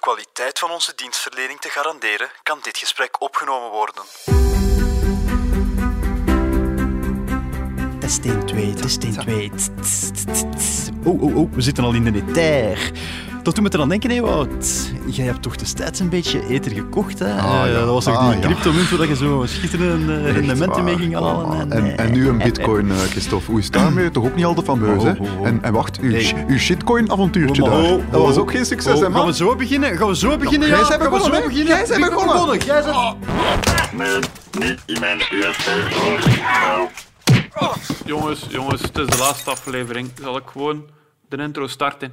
kwaliteit van onze dienstverlening te garanderen, kan dit gesprek opgenomen worden. Test 1, 2, test 1, 2. Oh, oh, oh, we zitten al in de etair. Dat doet me eraan denken, hè, Wout. Jij hebt toch destijds een beetje ether gekocht, hè? Ah, ja. Eh, dat was toch Ah, die ja. cryptomunt waar je zo schitterende eh, rendementen mee ging halen. Ah, En, En, en nu een bitcoin, eh, Christophe. Hoe is het daarmee? Toch ook niet al te fameus, hè? Oh, oh, oh. En, en wacht, uw, uw shitcoin-avontuurtje Oh, daar. oh, Dat was oh, ook geen succes, oh, hè, Gaan we man? zo beginnen? Gaan we zo beginnen? jij Ja, bent gaan we begonnen, zo hè? beginnen? Jij ben begonnen. Jij bent... Met niet in mijn Jongens, jongens, het is de laatste aflevering. Zal ik gewoon de intro starten?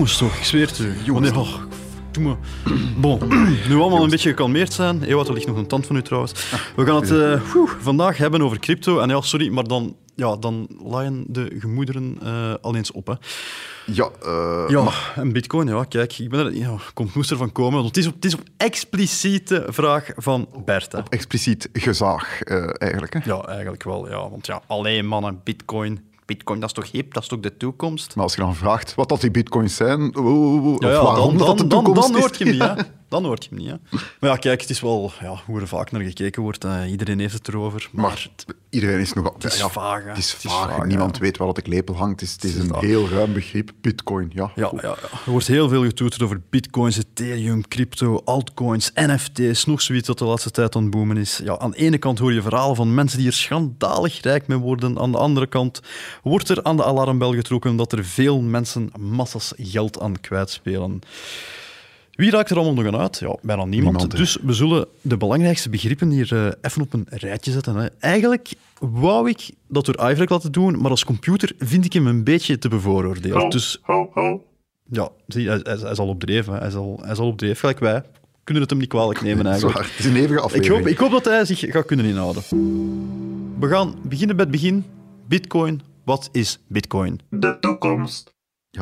Jongens toch, ik zweer het u. Wanneer, oh. Bon, nu allemaal een beetje gekalmeerd zijn. Ewout, er ligt nog een tand van u trouwens. We gaan het eh, vandaag hebben over crypto. En ja, sorry, maar dan, ja, dan laaien de gemoederen eh, al eens op. Hè. Ja, eh, Ja, en bitcoin, ja, kijk, ik ben er, ja, komt moest ervan komen. Want het is op, het is op expliciete vraag van Bert. Hè. expliciet gezaag, eigenlijk. Hè? Ja, eigenlijk wel, ja. Want ja, alleen mannen, bitcoin. Bitcoin, dat is toch hip, dat is toch de toekomst? Maar als je dan vraagt wat dat die bitcoins zijn, of Ja, ja, waarom dan, dat de dan, dan, toekomst dan is. hoort je hem niet, hè. Dan hoort je hem niet, hè. Maar ja, kijk, het is wel ja, hoe er vaak naar gekeken wordt. Iedereen heeft het erover. Maar, Maar iedereen is nog... het is ja, vaag, hè. Het is Het is vaag. vaag, Niemand ja. weet waar dat de klepel hangt. Het is, het is een heel ruim begrip. Bitcoin, ja. ja, ja, ja, er wordt heel veel getoeterd over bitcoins, ethereum, crypto, altcoins, NFT's, nog zoiets dat de laatste tijd aan het boomen is. Ja, aan de ene kant hoor je verhalen van mensen die er schandalig rijk mee worden. Aan de andere kant wordt er aan de alarmbel getrokken dat er veel mensen massas geld aan kwijtspelen. Wie raakt er allemaal nog aan uit? Ja, bijna niemand. Niemand, dus we zullen de belangrijkste begrippen hier eh, even op een rijtje zetten. Hè. Eigenlijk wou ik dat door iVrek laten doen, maar als computer vind ik hem een beetje te bevooroordeeld. Dus ho, ho. ja, zie, hij, hij, hij is al op dreef. Hè. Hij, is al, hij is al op dreef, gelijk wij. Kunnen het hem niet kwalijk nemen eigenlijk. Zwaar. Het is een eeuwige Ik aflevering. hoop, ik hoop dat hij zich gaat kunnen inhouden. We gaan beginnen bij het begin. Bitcoin. Wat is Bitcoin? De toekomst.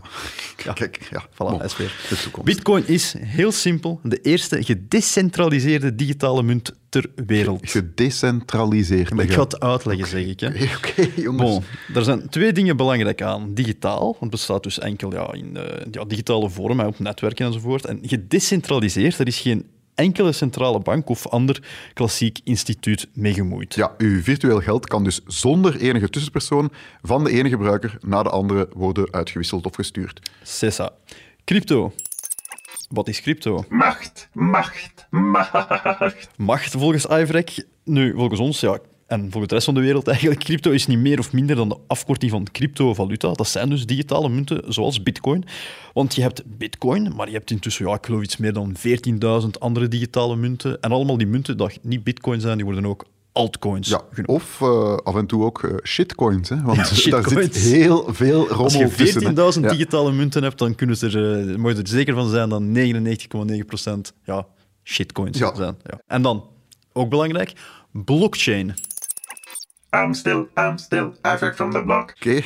Ja, kijk, ja. Voilà, Bon, is weer. de toekomst. Bitcoin is heel simpel de eerste gedecentraliseerde digitale munt ter wereld. Gedecentraliseerd. Maar ik ga het uitleggen, zeg ik. Oké, jongens. Bon, er zijn twee dingen belangrijk aan. Digitaal, want het bestaat dus enkel ja, in eh, ja, digitale vorm, op netwerken enzovoort. En gedecentraliseerd, er is geen enkele centrale bank of ander klassiek instituut mee gemoeid. Ja, uw virtueel geld kan dus zonder enige tussenpersoon van de ene gebruiker naar de andere worden uitgewisseld of gestuurd. Cessa. Crypto. Wat is crypto? Macht, macht, macht. Macht volgens iVrek. Nu, volgens ons, ja, en volgens de rest van de wereld eigenlijk, crypto is niet meer of minder dan de afkorting van cryptovaluta. Dat zijn dus digitale munten zoals bitcoin. Want je hebt bitcoin, maar je hebt intussen, ja, ik geloof iets meer dan 14.000 andere digitale munten. En allemaal die munten die niet bitcoin zijn, die worden ook altcoins Ja, of eh, af en toe ook eh, shitcoins, hè, want daar shitcoins. zit heel veel rommel Als je tussen. hè. 14.000 Ja. digitale munten hebt, dan kunnen het er, eh, moet je er zeker van zijn dat 99,9% ja, shitcoins Ja. zijn. Ja. En dan, ook belangrijk, blockchain. I'm still, I'm still, Iverk from the block. Oké,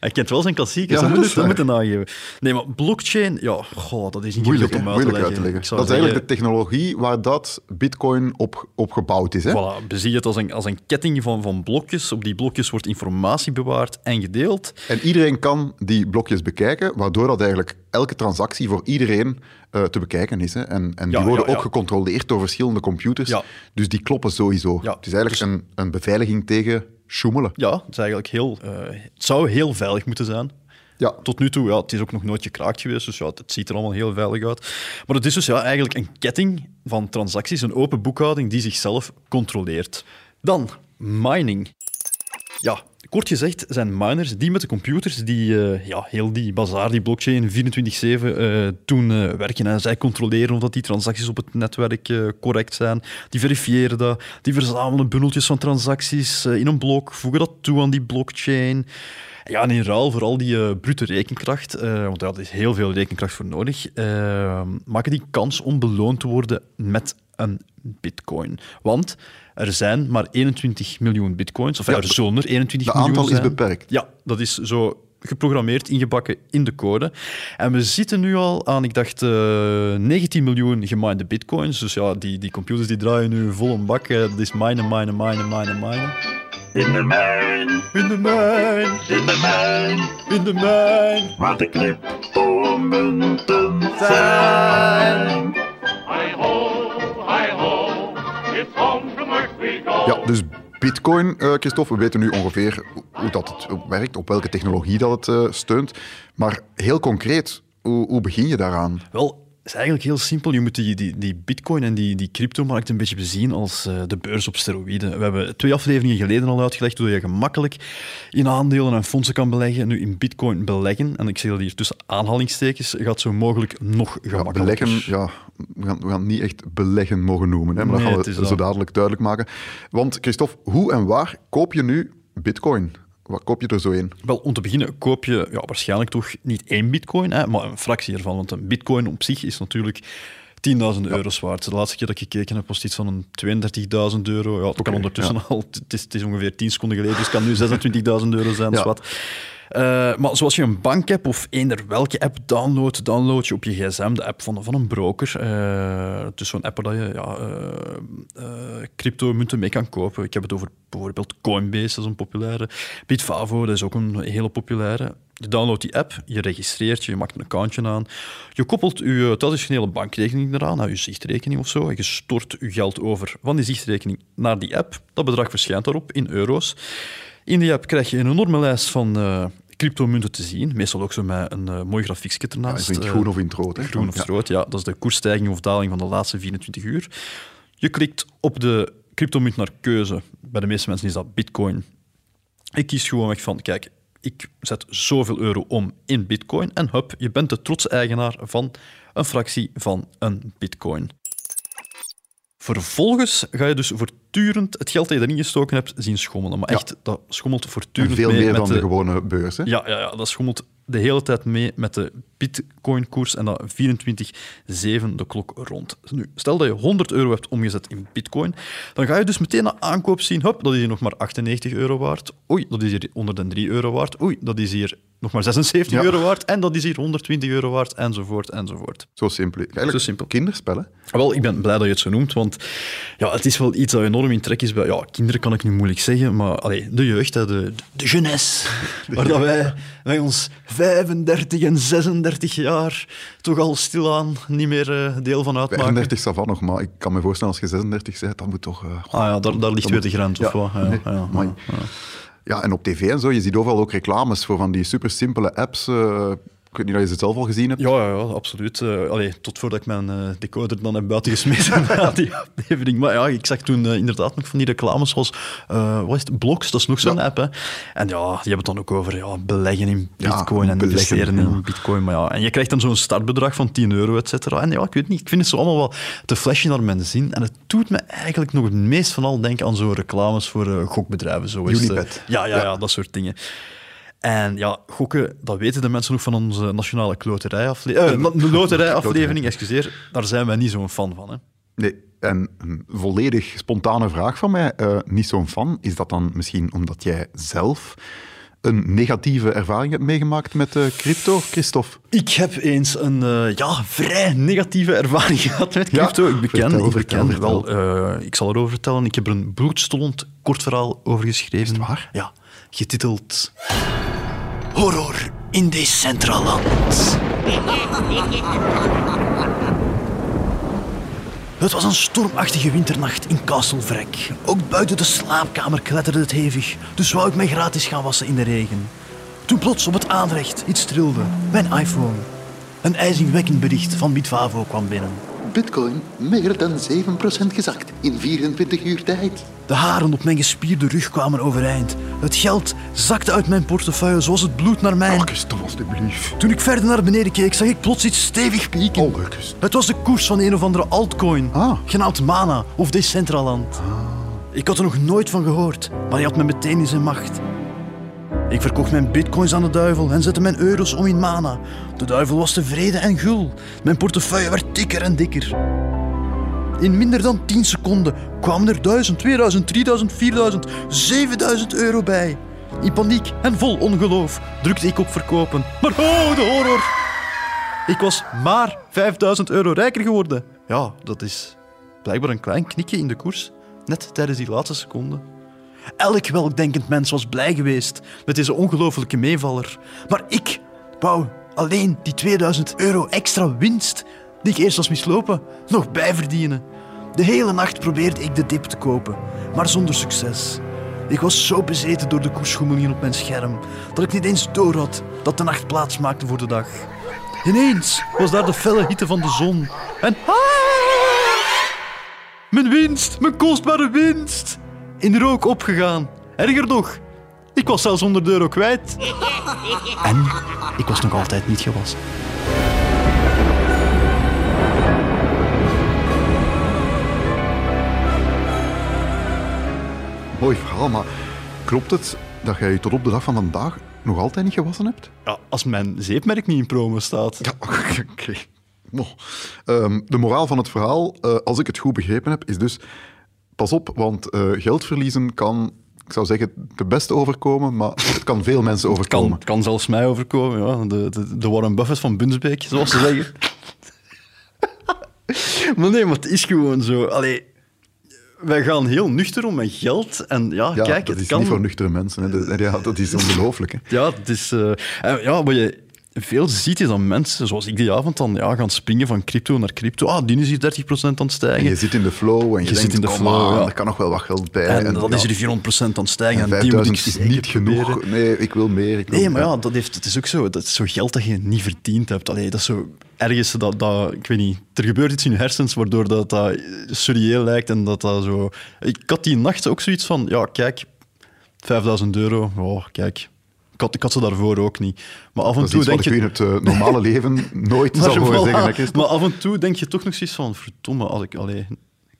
Hij kent wel zijn klassiekers, Ja, dat dat moet dat moet je nageven. Nee, maar blockchain, ja, goh, dat is niet moeilijk, om uit te moeilijk uit te leggen. Dat is eigenlijk de technologie waar dat bitcoin op, op gebouwd is. Hè? Voilà, bezie het als een, als een ketting van, van blokjes. Op die blokjes wordt informatie bewaard en gedeeld. En iedereen kan die blokjes bekijken, waardoor dat eigenlijk elke transactie voor iedereen eh, te bekijken is. Hè? En, en Ja, die worden ja, ook gecontroleerd door verschillende computers. Dus die kloppen sowieso. Het is eigenlijk een, een beveiliging tegen sjoemelen. Ja, het, is eigenlijk heel, eh, het zou heel veilig moeten zijn. Ja. Tot nu toe, ja, het is ook nog nooit gekraakt geweest, dus ja, het ziet er allemaal heel veilig uit. Maar het is dus ja, eigenlijk een ketting van transacties, een open boekhouding die zichzelf controleert. Dan, mining. Ja, kort gezegd zijn miners die met de computers die eh, ja, heel die bazaar, die blockchain 24-7 eh, doen eh, werken. En zij controleren of dat die transacties op het netwerk eh, correct zijn. Die verifiëren dat. Die verzamelen bundeltjes van transacties eh, in een blok, voegen dat toe aan die blockchain. Ja, en in ruil voor al die brute rekenkracht, want daar is heel veel rekenkracht voor nodig, maken die kans om beloond te worden met een bitcoin. Want er zijn maar 21 miljoen bitcoins, of Ja, er zullen er 21 de miljoen aantal is beperkt. Ja, dat is zo geprogrammeerd, ingebakken in de code. En we zitten nu al aan, ik dacht, eh 19 miljoen geminde bitcoins. Dus ja, die, die computers die draaien nu vol een bak. eh, Dat is minen, minen, minen, minen, minen. In de mijn, In de mijn, in de mijn, in de mijn. waar de cryptomunten zijn. Ja, dus Bitcoin, eh Christophe, we weten nu ongeveer hoe dat het werkt, op welke technologie dat het eh, steunt. Maar heel concreet, hoe, hoe begin je daaraan? Wel, is eigenlijk heel simpel. Je moet die, die, die bitcoin en die, die cryptomarkt een beetje bezien als eh, de beurs op steroïden. We hebben twee afleveringen geleden al uitgelegd hoe je gemakkelijk in aandelen en fondsen kan beleggen. Nu, in bitcoin beleggen, en ik zeg dat hier tussen aanhalingstekens, gaat zo mogelijk nog Ja, gemakkelijker. beleggen, ja, we gaan, we gaan het niet echt beleggen mogen noemen, hè, maar Nee, dat gaan we zo dadelijk duidelijk maken. Want Christophe, hoe en waar koop je nu Bitcoin? Wat koop je er zo in? Wel, om te beginnen koop je ja, waarschijnlijk toch niet één bitcoin, hè, maar een fractie ervan. Want een bitcoin op zich is natuurlijk 10.000 euro's waard. De laatste keer dat ik gekeken heb, was het iets van een 32.000 euro. Ja, het kan ondertussen al, het is, het is ongeveer 10 seconden geleden, dus het kan nu 26.000 euro zijn. Dus wat. Eh, maar zoals je een bank-app of eender welke app downloadt, download je op je gsm de app van, van een broker. Het is zo'n app waar je ja, eh, cryptomunten mee kan kopen. Ik heb het over bijvoorbeeld Coinbase, dat is een populaire. Bitfavo, dat is ook een hele populaire. Je downloadt die app, je registreert je, je maakt een accountje aan. Je koppelt je traditionele bankrekening eraan, naar je zichtrekening of zo. Je stort je geld over van die zichtrekening naar die app. Dat bedrag verschijnt daarop in euro's. In die app krijg je een enorme lijst van eh cryptomunten te zien. Meestal ook zo met een eh, mooi grafiekje Ja, ernaast. is het Eh, groen of in het rood? Hè? Groen of Ja. rood, ja. Dat is de koersstijging of daling van de laatste 24 uur. Je klikt op de cryptomunt naar keuze. Bij de meeste mensen is dat bitcoin. Ik kies gewoon weg van, kijk, ik zet zoveel euro om in bitcoin en hup, je bent de trotse eigenaar van een fractie van een bitcoin. Vervolgens ga je dus voortdurend het geld dat je erin gestoken hebt zien schommelen. Maar Ja. echt, dat schommelt En voortdurend veel mee meer met dan de de gewone beurs. Hè? ja, ja, ja, dat schommelt de hele tijd mee met de bitcoin-koers en dat 24-7 de klok rond. Nu, stel dat je 100 euro hebt omgezet in bitcoin, dan ga je dus meteen na aankoop zien, hop, dat is hier nog maar 98 euro waard. Oei, dat is hier 103 euro waard. Oei, dat is hier nog maar 76 Ja. euro waard. En dat is hier 120 euro waard, enzovoort, enzovoort. Zo simpel. Eigenlijk Zo simpel. kinderspellen. Wel, ik ben blij dat je het zo noemt, want ja, het is wel iets dat enorm in trek is bij... Ja, kinderen kan ik nu moeilijk zeggen, maar allee, de jeugd, hè, de, de jeunesse, waar dat wij, wij ons 35 en 36 jaar toch al stilaan niet meer eh, deel van uitmaken. 35 savan nog, maar ik kan me voorstellen als je 36 bent, dat moet toch... eh, Ah ja, daar, daar ligt weer de grens, of Ja, wat? Ja, nee, ja, ja. Ja, en op tv en zo, je ziet overal ook reclames voor van die super simpele apps. eh, weet niet of je ze zelf al gezien hebt. Ja, ja, ja, absoluut. Eh, allee, tot voordat ik mijn eh, decoder dan heb buitengesmeten na die aflevering. Maar ja, ik zag toen eh, inderdaad nog van die reclames zoals... wat is het? Blocks, dat is nog zo'n Ja. app. Hè. En ja, die hebben het dan ook over ja, beleggen in bitcoin en investeren ja. in bitcoin. Maar ja, en je krijgt dan zo'n startbedrag van 10 euro, et cetera. En ja, ik weet niet, ik vind het zo allemaal wel te flashy naar mijn zin. En het doet me eigenlijk nog het meest van al denken aan zo'n reclames voor gokbedrijven. Zo is het, ja, Ja. ja, dat soort dingen. En ja, gokken, dat weten de mensen nog van onze nationale kloterijaflevering. Eh, loterijaflevering, excuseer. Daar zijn wij niet zo'n fan van. Hè. Nee, en een volledig spontane vraag van mij, eh, niet zo'n fan, is dat dan misschien omdat jij zelf een negatieve ervaring hebt meegemaakt met eh, crypto, Christophe? Ik heb eens een eh, ja, vrij negatieve ervaring gehad met Ja, crypto. ik beken, vertel, ik, vertel, beken vertel. wel, ik zal erover vertellen. Ik heb er een bloedstollend kort verhaal over geschreven. Is het waar? Ja, getiteld Horror in Decentraland. Het was een stormachtige winternacht in Castlevrak. Ook buiten de slaapkamer kletterde het hevig, dus wou ik mij gratis gaan wassen in de regen. Toen plots op het aanrecht iets trilde. Mijn iPhone. Een ijzingwekkend bericht van Bitvavo kwam binnen. Bitcoin meer dan 7% gezakt in 24 uur tijd. De haren op mijn gespierde rug kwamen overeind. Het geld zakte uit mijn portefeuille zoals het bloed naar mijn... August, alstublieft. Toen ik verder naar beneden keek, zag ik plots iets stevig pieken. August. Het was de koers van een of andere altcoin, Ah. genaamd Mana of Decentraland. Ik had er nog nooit van gehoord, maar hij had me meteen in zijn macht. Ik verkocht mijn bitcoins aan de duivel en zette mijn euro's om in mana. De duivel was tevreden en gul. Mijn portefeuille werd dikker en dikker. In minder dan 10 seconden kwamen er 1000, 2000, 3000, 4000, 7000 euro bij. In paniek en vol ongeloof drukte ik op verkopen. Maar oh, de horror! Ik was maar 5000 euro rijker geworden. Ja, dat is blijkbaar een klein knikje in de koers, net tijdens die laatste seconde. Elk weldenkend mens was blij geweest met deze ongelofelijke meevaller. Maar ik wou alleen die 2000 euro extra winst, die ik eerst was mislopen, nog bijverdienen. De hele nacht probeerde ik de dip te kopen, maar zonder succes. Ik was zo bezeten door de koersschommelingen op mijn scherm dat ik niet eens door had dat de nacht plaats maakte voor de dag. Ineens was daar de felle hitte van de zon en ah! Mijn winst, mijn kostbare winst, in rook opgegaan. Erger nog, ik was zelfs 100 euro kwijt. En ik was nog altijd niet gewassen. Mooi verhaal, maar klopt het dat jij je tot op de dag van vandaag nog altijd niet gewassen hebt? Ja, als mijn zeepmerk niet in promo staat. Ja, oké. Nou, ehm, de moraal van het verhaal, eh, als ik het goed begrepen heb, is dus... Pas op, want eh, geld verliezen kan, ik zou zeggen, de beste overkomen, maar het kan veel mensen overkomen. Kan, kan zelfs mij overkomen, ja. De, de, de Warren Buffett van Bunsbeek, zoals ze zeggen. maar nee, maar het is gewoon zo. Allee, wij gaan heel nuchter om met geld. En ja, Ja, kijk, dat het is kan... niet voor nuchtere mensen. Hè. Dat, ja, dat is ongelooflijk. Ja, het is... eh, ja, wat je veel ziet is dat mensen, zoals ik die avond, dan ja, gaan springen van crypto naar crypto. Ah, die is hier 30% aan het stijgen. En je zit in de flow en je, Je denkt, zit in de kom flow, aan, ja. er kan nog wel wat geld bij. en, dan ja, is er 400% aan het stijgen. en En, die moet ik 5000 is niet genoeg. proberen. Nee, ik wil meer. Ik wil Nee, maar ja, dat heeft, het is ook zo. Dat is zo geld dat je niet verdiend hebt. Allee, dat is zo ergens dat, dat... Ik weet niet. Er gebeurt iets in je hersens waardoor dat, dat surreëel lijkt en dat dat zo... Ik had die nacht ook zoiets van... Ja, kijk, 5000 euro. Oh, kijk. Ik had, ik had ze daarvoor ook niet. Maar af en Dat toe denk je... in het eh, normale leven nooit zou voilà, zeggen. hè, Christophe. maar af en toe denk je toch nog zoiets van... Verdomme, als ik... Allee,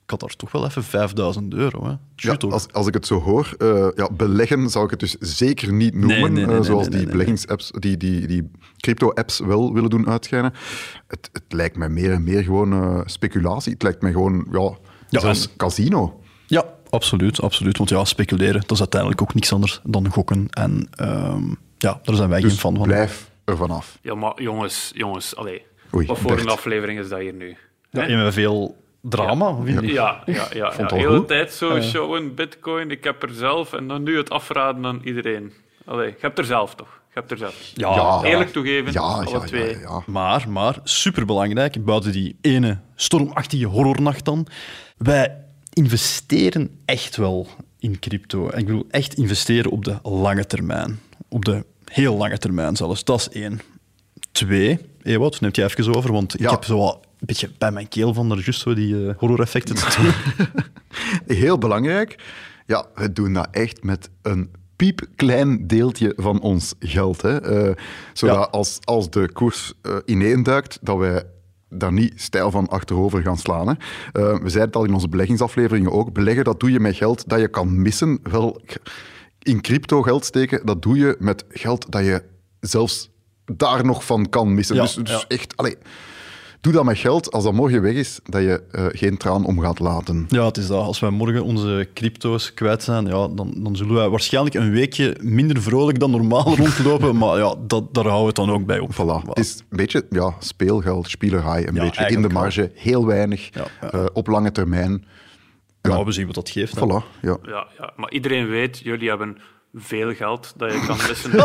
ik had daar toch wel even 5000 euro. Hè. Ja, als, als ik het zo hoor, eh, ja, beleggen zou ik het dus zeker niet noemen, Nee, nee, nee, eh, zoals die beleggingsapps, die, die, die crypto-apps wel willen doen uitschijnen. Het, het lijkt mij meer en meer gewoon speculatie. Het lijkt mij gewoon, ja, Ja, casino. Ja, absoluut, absoluut. Want ja, speculeren, dat is uiteindelijk ook niks anders dan gokken. En ehm, ja, daar zijn wij Dus geen fan van. blijf er vanaf. Ja, maar jongens, jongens, allee. Oei, wat voor Bert. een aflevering is dat hier nu? Ja, met veel drama, vind ik. Ja, ja, ja. ja. De hele goed. tijd zo showen, bitcoin, ik heb er zelf. En dan nu het afraden aan iedereen. Allee, je hebt er zelf toch? Je hebt er zelf. Ja, Ja. Eerlijk toegeven, Ja, alle ja, ja, twee. ja. Maar, maar, superbelangrijk, buiten die ene stormachtige horrornacht dan, wij investeren echt wel in crypto. Ik bedoel, echt investeren op de lange termijn. Op de heel lange termijn zelfs. Dat is één. Twee, Ewout, neemt jij even over, want ik heb zo wat een beetje bij mijn keel van er juist zo die eh, horror-effecten te doen. Heel belangrijk, ja, we doen dat echt met een piepklein deeltje van ons geld. Hè. Eh, zodat Ja. als, als de koers eh ineenduikt, dat wij daar niet stijl van achterover gaan slaan. Hè. Eh, we zeiden het al in onze beleggingsafleveringen ook. Beleggen, dat doe je met geld dat je kan missen. Wel, in crypto geld steken, dat doe je met geld dat je zelfs daar nog van kan missen. Ja, dus dus ja. echt, allee, doe dat met geld. Als dat morgen weg is, dat je eh, geen traan om gaat laten. Ja, het is dat. Als wij morgen onze crypto's kwijt zijn, ja, dan, dan zullen wij waarschijnlijk een weekje minder vrolijk dan normaal rondlopen. Maar ja, dat, daar houden we het dan ook bij op. Voilà. Het is een beetje ja, speelgeld, spielerij, een Ja, beetje in de marge, heel weinig, Ja, ja. eh, op lange termijn. Ja, we zien wat dat geeft. Voilà, ja. Ja, ja, maar iedereen weet, jullie hebben veel geld dat je kan missen. De,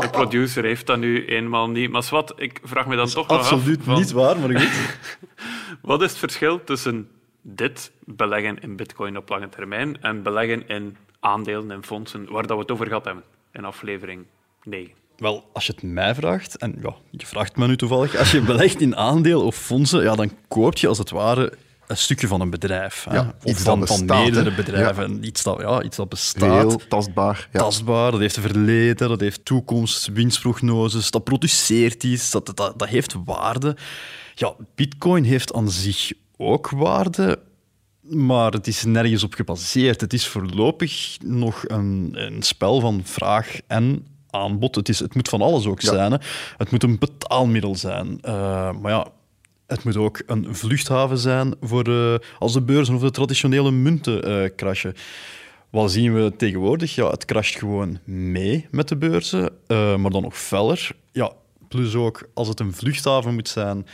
de producer heeft dat nu eenmaal niet. Maar wat, ik vraag me dan toch nog af... Absoluut niet waar, maar goed. Wat is het verschil tussen dit beleggen in bitcoin op lange termijn en beleggen in aandelen en fondsen, waar dat we het over gehad hebben in aflevering 9? Wel, als je het mij vraagt, en ja, je vraagt me nu toevallig, als je belegt in aandeel of fondsen, ja, dan koop je als het ware een stukje van een bedrijf. Hè? Of iets van, van meerdere bedrijven. Iets, dat, ja, iets dat bestaat. Tastbaar. Ja. Tastbaar, dat heeft een verleden, dat heeft toekomst, winstprognoses, dat produceert iets, dat, dat, dat heeft waarde. Ja, bitcoin heeft aan zich ook waarde, maar het is nergens op gebaseerd. Het is voorlopig nog een, een spel van vraag en aanbod. Het, is, het moet van alles ook Ja. zijn. Hè. Het moet een betaalmiddel zijn. Eh, maar ja, het moet ook een vluchthaven zijn voor eh, als de beurzen of de traditionele munten eh, crashen. Wat zien we tegenwoordig? Ja, het crasht gewoon mee met de beurzen, eh, maar dan nog feller. Ja, plus ook, als het een vluchthaven moet zijn,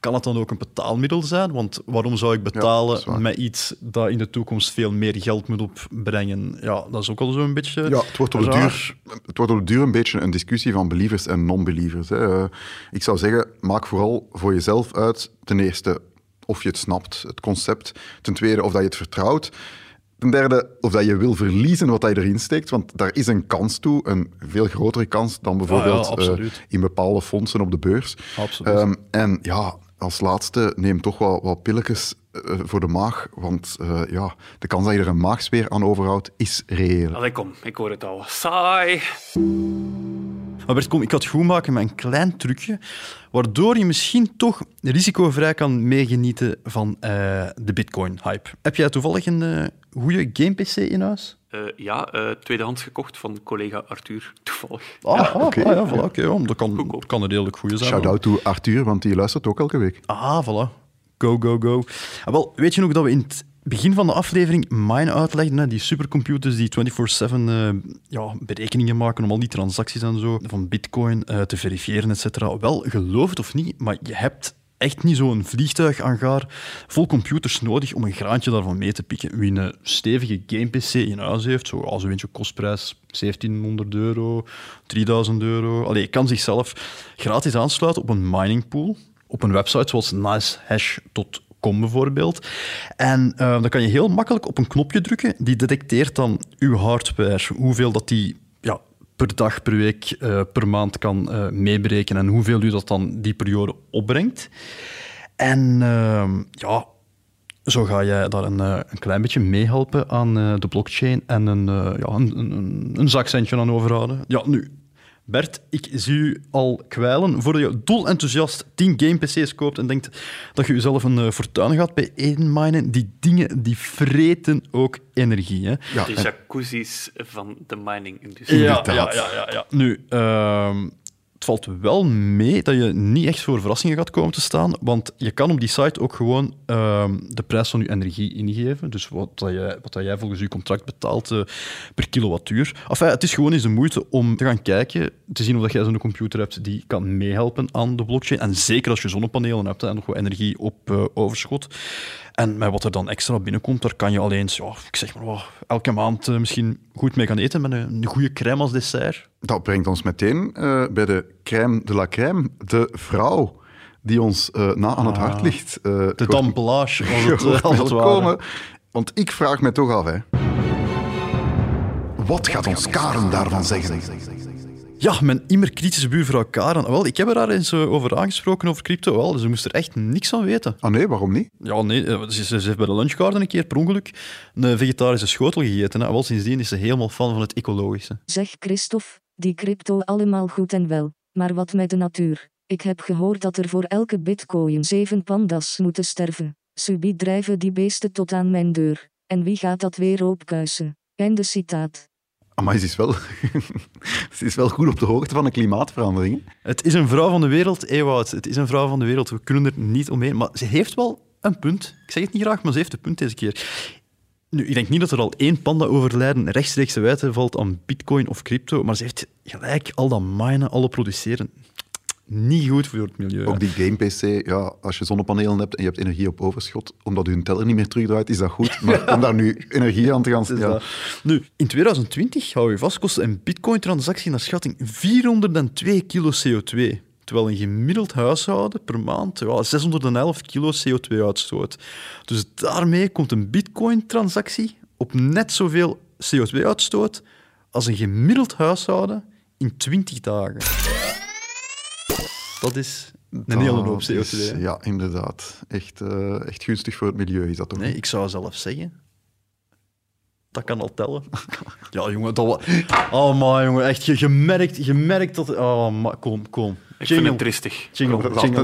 kan het dan ook een betaalmiddel zijn? Want waarom zou ik betalen met iets dat in de toekomst veel meer geld moet opbrengen? Ja, dat is ook al zo'n beetje Ja, het wordt, op de duur, het wordt op de duur een beetje een discussie van believers en non-believers. Eh, ik zou zeggen, maak vooral voor jezelf uit, ten eerste, of je het snapt, het concept. Ten tweede, of dat je het vertrouwt. Ten derde, of dat je wil verliezen wat je erin steekt. Want daar is een kans toe, een veel grotere kans dan bijvoorbeeld eh, in bepaalde fondsen op de beurs. Absoluut. Ehm, en ja, als laatste, neem toch wat, wat pilletjes eh, voor de maag. Want eh, ja, de kans dat je er een maagsfeer aan overhoudt, is reëel. Allee, kom, ik hoor het al. Saai. Maar Bert, kom, ik ga het goed maken met een klein trucje, waardoor je misschien toch risicovrij kan meegenieten van eh, de Bitcoin-hype. Heb jij toevallig een goede game-PC in huis? Eh, ja, eh, tweedehands gekocht van collega Arthur, toevallig. Ah, ah, oké. ah, ja, voilà, ja, dat kan, kan een redelijk goede zijn. Shout-out to Arthur, want die luistert ook elke week. Ah, voilà. Go, go, go. Ah, wel, weet je nog dat we in het begin van de aflevering Mine uitlegden? Hè? Die supercomputers die 24-7 eh, ja, berekeningen maken om al die transacties en zo van bitcoin eh, te verifiëren, et cetera. Wel, geloof het of niet, maar je hebt echt niet zo'n vliegtuighangaar vol computers nodig om een graantje daarvan mee te pikken. Wie een stevige game-pc in huis heeft, zo als een eentje kostprijs 1700 euro, 3000 euro. Allee, kan zichzelf gratis aansluiten op een miningpool op een website zoals nicehash.com bijvoorbeeld. En eh, dan kan je heel makkelijk op een knopje drukken. Die detecteert dan uw hardware, hoeveel dat die per dag, per week, eh, per maand kan eh, meeberekenen en hoeveel u dat dan die periode opbrengt. En ehm, ja, zo ga jij daar een, eh, een klein beetje meehelpen aan de blockchain en een, ja, een, een, een zakcentje aan overhouden. Ja, nu, Bert, ik zie u al kwijlen voordat je dolenthousiast 10 game-PC's koopt en denkt dat je jezelf een eh, fortuin gaat bij één minen. Die dingen die vreten ook energie. Hè? Ja, De en- jacuzzi's van de mining-industrie. Ja, Inderdaad. ja, ja, ja, ja. Nu, ehm, het valt wel mee dat je niet echt voor verrassingen gaat komen te staan, want je kan op die site ook gewoon ehm, de prijs van je energie ingeven. Dus wat, dat jij, wat dat jij volgens je contract betaalt eh, per kilowattuur. Enfin, het is gewoon eens de moeite om te gaan kijken, te zien of dat jij zo'n computer hebt die kan meehelpen aan de blockchain. En zeker als je zonnepanelen hebt en nog wat energie op eh, overschot. En met wat er dan extra binnenkomt, daar kan je alleen, ja, zeg maar elke maand eh, misschien goed mee gaan eten met een, een goede crème als dessert. Dat brengt ons meteen eh, bij de crème de la crème, de vrouw die ons eh, na aan het hart ligt. eh, Ah. De damplage, als het, komen. Want ik vraag me toch af, hè. Wat gaat ons Karen daarvan zeggen? Ja, mijn immer kritische buurvrouw Karen. Wel, ik heb er daar eens over aangesproken, over crypto. Wel, ze moest er echt niks van weten. Ah nee, waarom niet? Ja, nee, ze, ze heeft bij de lunchgarden een keer per ongeluk een vegetarische schotel gegeten. Hè. Wel, sindsdien is ze helemaal fan van het ecologische. Zeg Christophe, die crypto allemaal goed en wel, maar wat met de natuur? Ik heb gehoord dat er voor elke bitcoin zeven pandas moeten sterven. Subiet drijven die beesten tot aan mijn deur. En wie gaat dat weer opkuisen? Einde citaat. Maar ze is, wel, ze is wel goed op de hoogte van de klimaatverandering. Het is een vrouw van de wereld, Ewout. Het is een vrouw van de wereld. We kunnen er niet omheen. Maar ze heeft wel een punt. Ik zeg het niet graag, maar ze heeft een punt deze keer. Nu, ik denk niet dat er al één panda overlijden rechtstreeks te wijten valt aan bitcoin of crypto, maar ze heeft gelijk al dat minen, alle produceren. Niet goed voor het milieu. Ook die game-PC, ja, als je zonnepanelen hebt en je hebt energie op overschot, omdat je teller niet meer terugdraait, is dat goed. Maar om daar nu energie aan te gaan... Is Ja. Nu, in 2020, hou je vast, kostte een bitcoin-transactie naar schatting 402 kilo CO2. Terwijl een gemiddeld huishouden per maand ja, 611 kilo CO2 uitstoot. Dus daarmee komt een bitcoin-transactie op net zoveel CO2-uitstoot als een gemiddeld huishouden in 20 dagen. Dat is Een hele hoop Dat is- CO2. hè. Ja, inderdaad. Echt, eh, echt gunstig voor het milieu is dat toch? Nee, ik zou zelf zeggen. Dat kan al tellen. Ja, jongen, dat was. Oh, man, jongen, echt. Je, je, merkt, je merkt dat. Oh, maar kom, kom. Ik vind het tristig. Jingle, jingle.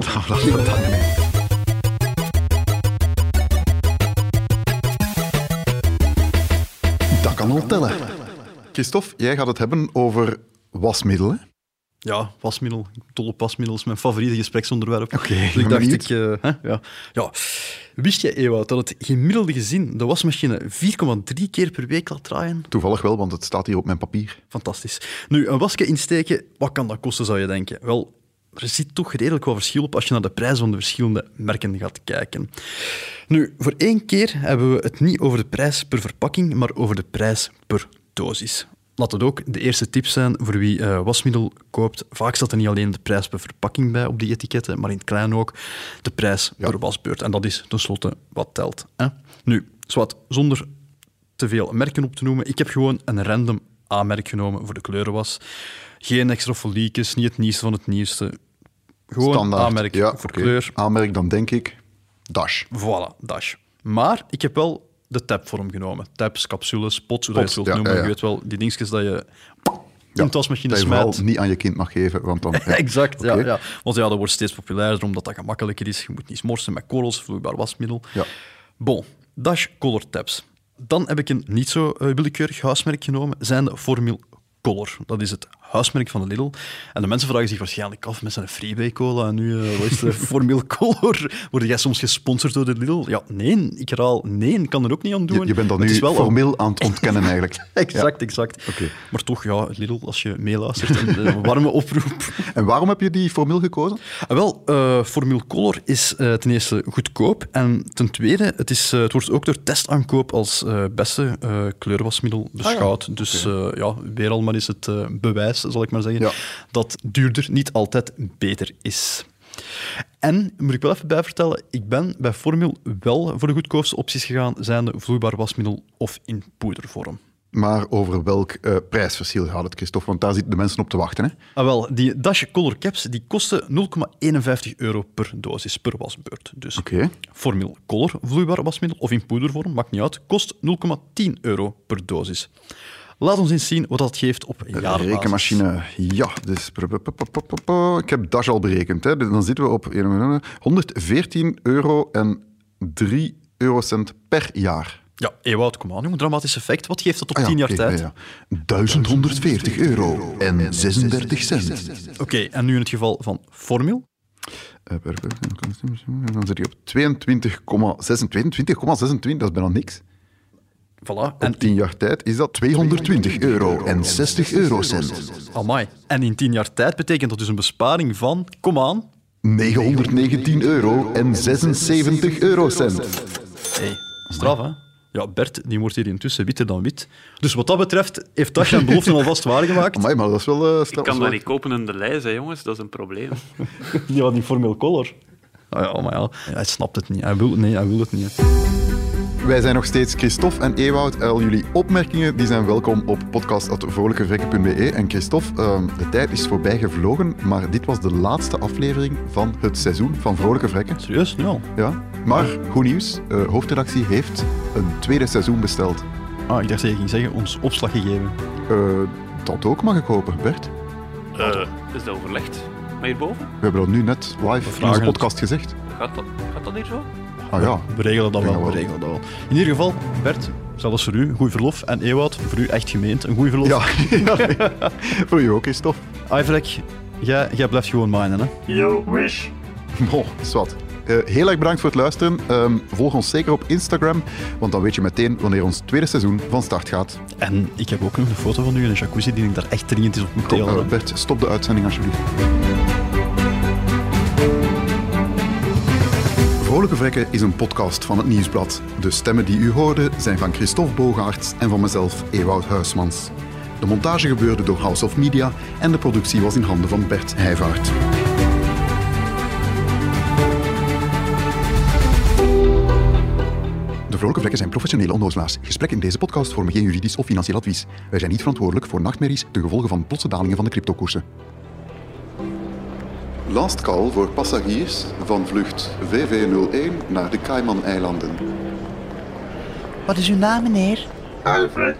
Dat kan al tellen. Christophe, jij gaat het hebben over wasmiddelen. Ja, wasmiddel. Tolle wasmiddel is mijn favoriete gespreksonderwerp. Oké, dus ik dacht, benieuwd. ik, eh, hè, ja. ja. Wist jij, Ewout, dat het gemiddelde gezin de wasmachine 4,3 keer per week laat draaien? Toevallig wel, want het staat hier op mijn papier. Fantastisch. Nu, een wasje insteken, wat kan dat kosten, zou je denken? Wel, er zit toch redelijk wat verschil op als je naar de prijs van de verschillende merken gaat kijken. Nu, voor één keer hebben we het niet over de prijs per verpakking, maar over de prijs per dosis. Laat het ook de eerste tip zijn voor wie eh, wasmiddel koopt. Vaak staat er niet alleen de prijs per verpakking bij op die etiketten, maar in het klein ook de prijs per wasbeurt. En dat is tenslotte wat telt. Hè? Nu, zonder te veel merken op te noemen. Ik heb gewoon een random A-merk genomen voor de kleurenwas. Geen extra foliekjes, niet het nieuwste van het nieuwste. Gewoon Standaard. Ja, voor oké. kleur. Aanmerk, dan denk ik Dash. Voilà, Dash. Maar ik heb wel de tabvorm genomen. Tabs, capsules, pots, hoe je het wilt ja, noemen. ja, ja. Je weet wel, die dingetjes dat je in de wasmachine Dat je smijt. niet aan je kind mag geven, want dan... ja. exact, ja. Want ja, dat wordt steeds populairder omdat dat gemakkelijker is. Je moet niet smorsen met korrels, vloeibaar wasmiddel. Ja. Bon, Dash Color Tabs. Dan heb ik een niet zo eh, willekeurig huismerk genomen, zijn de Formule Color. Dat is het huismerk van de Lidl. En de mensen vragen zich waarschijnlijk af met zijn Freebay Cola en nu, eh, wat is de Formule Color? Word jij soms gesponsord door de Lidl? Ja, nee, ik herhaal, nee, ik kan er ook niet aan doen. Je, je bent dat Het nu wel een- formeel aan het ontkennen eigenlijk. Exact, exact. Oké. Maar toch, ja, Lidl, als je meeluistert, een, een warme oproep. En waarom heb je die formeel gekozen? Ah, Wel, eh Formule Color is eh, ten eerste goedkoop en ten tweede, het, is, eh, het wordt ook door testaankoop als eh, beste eh, kleurwasmiddel beschouwd. Dus eh, ja, weer al maar is het eh, zal ik maar zeggen, Ja. dat duurder niet altijd beter is. En, moet ik wel even bij vertellen, ik ben bij Formule wel voor de goedkoopste opties gegaan, zijnde vloeibaar wasmiddel of in poedervorm. Maar over welk eh, prijsverschil gaat het, Christophe? Want daar zitten de mensen op te wachten. Hè? Ah, wel, die Dash Color Caps die kosten 0,51 euro per dosis, per wasbeurt. Dus Oké. Formule Color vloeibaar wasmiddel of in poedervorm, maakt niet uit, kost 0,10 euro per dosis. Laat ons eens zien wat dat geeft op jaarbasis. Rekenmachine, ja. Dus, ik heb Dash al berekend. Hè. Dan zitten we op 114 euro en 3 eurocent per jaar. Ja, Ewout, kom aan, jongen, dramatisch effect. Wat geeft dat op Ah ja, 10 jaar oké, tijd? ja, ja. 1140 euro en 36 cent. Oké, en nu in het geval van Formule? Eh, Dan zit je op 22,26. 22,26, dat is bijna niks. Voilà. En, Op 10 jaar tijd is dat 220 euro en 60 eurocent. amai. en in 10 jaar tijd betekent dat dus een besparing van, kom aan, 919 euro en 76 eurocent. hey, straf hè? Ja, Bert die wordt hier intussen witter dan wit. Dus wat dat betreft heeft Dash zijn belofte alvast waargemaakt. Amai, maar dat is wel... eh, Ik kan dat niet kopen in de lijst, hè, jongens. Dat is een probleem. Ja, die Formule Color. Ah ja, maar ja, hij snapt het niet. Hij wil, nee, hij wil het niet. hè. Wij zijn nog steeds Christophe en Ewout. Al jullie opmerkingen die zijn welkom op podcast.vrolijkevrekken.be. En Christophe, ehm, de tijd is voorbij gevlogen, maar dit was de laatste aflevering van het seizoen van Vrolijke Vrekken. Serieus? Nu al? Ja. Maar, goed nieuws, eh hoofdredactie heeft een tweede seizoen besteld. Ah, ik dacht dat je ging zeggen, ons opslag gegeven. Eh, dat ook, mag ik hopen, Bert. Eh, is dat overlegd? Maar hierboven? We hebben dat nu net live in onze het. podcast gezegd. Gaat dat, gaat dat hier zo? Ah ja, We regelen dat wel, we regelen dat wel. In ieder geval, Bert, zelfs voor u, een goed verlof. En Ewout, voor u echt gemeend, een goed verlof. ja. ja. voor je ook, Christophe. Ivrek, jij, jij blijft gewoon minen, hè. You wish. Bon, zwart. Eh, heel erg bedankt voor het luisteren. Ehm, volg ons zeker op Instagram, want dan weet je meteen wanneer ons tweede seizoen van start gaat. En ik heb ook nog een foto van u in een jacuzzi die ik daar echt dringend is op moet delen. eh. Bert, stop de uitzending alsjeblieft. Vrolijke Vrekken is een podcast van het Nieuwsblad. De stemmen die u hoorde zijn van Christophe Bogaerts en van mezelf, Ewout Huismans. De montage gebeurde door House of Media en de productie was in handen van Bert Heijvaart. De Vrolijke Vlekken zijn professionele onnozelaars. Gesprekken in deze podcast vormen geen juridisch of financieel advies. Wij zijn niet verantwoordelijk voor nachtmerries ten gevolge van plotse dalingen van de cryptokoersen. Last call voor passagiers van vlucht VV01 naar de Cayman-eilanden. Wat is uw naam, meneer? Alfred,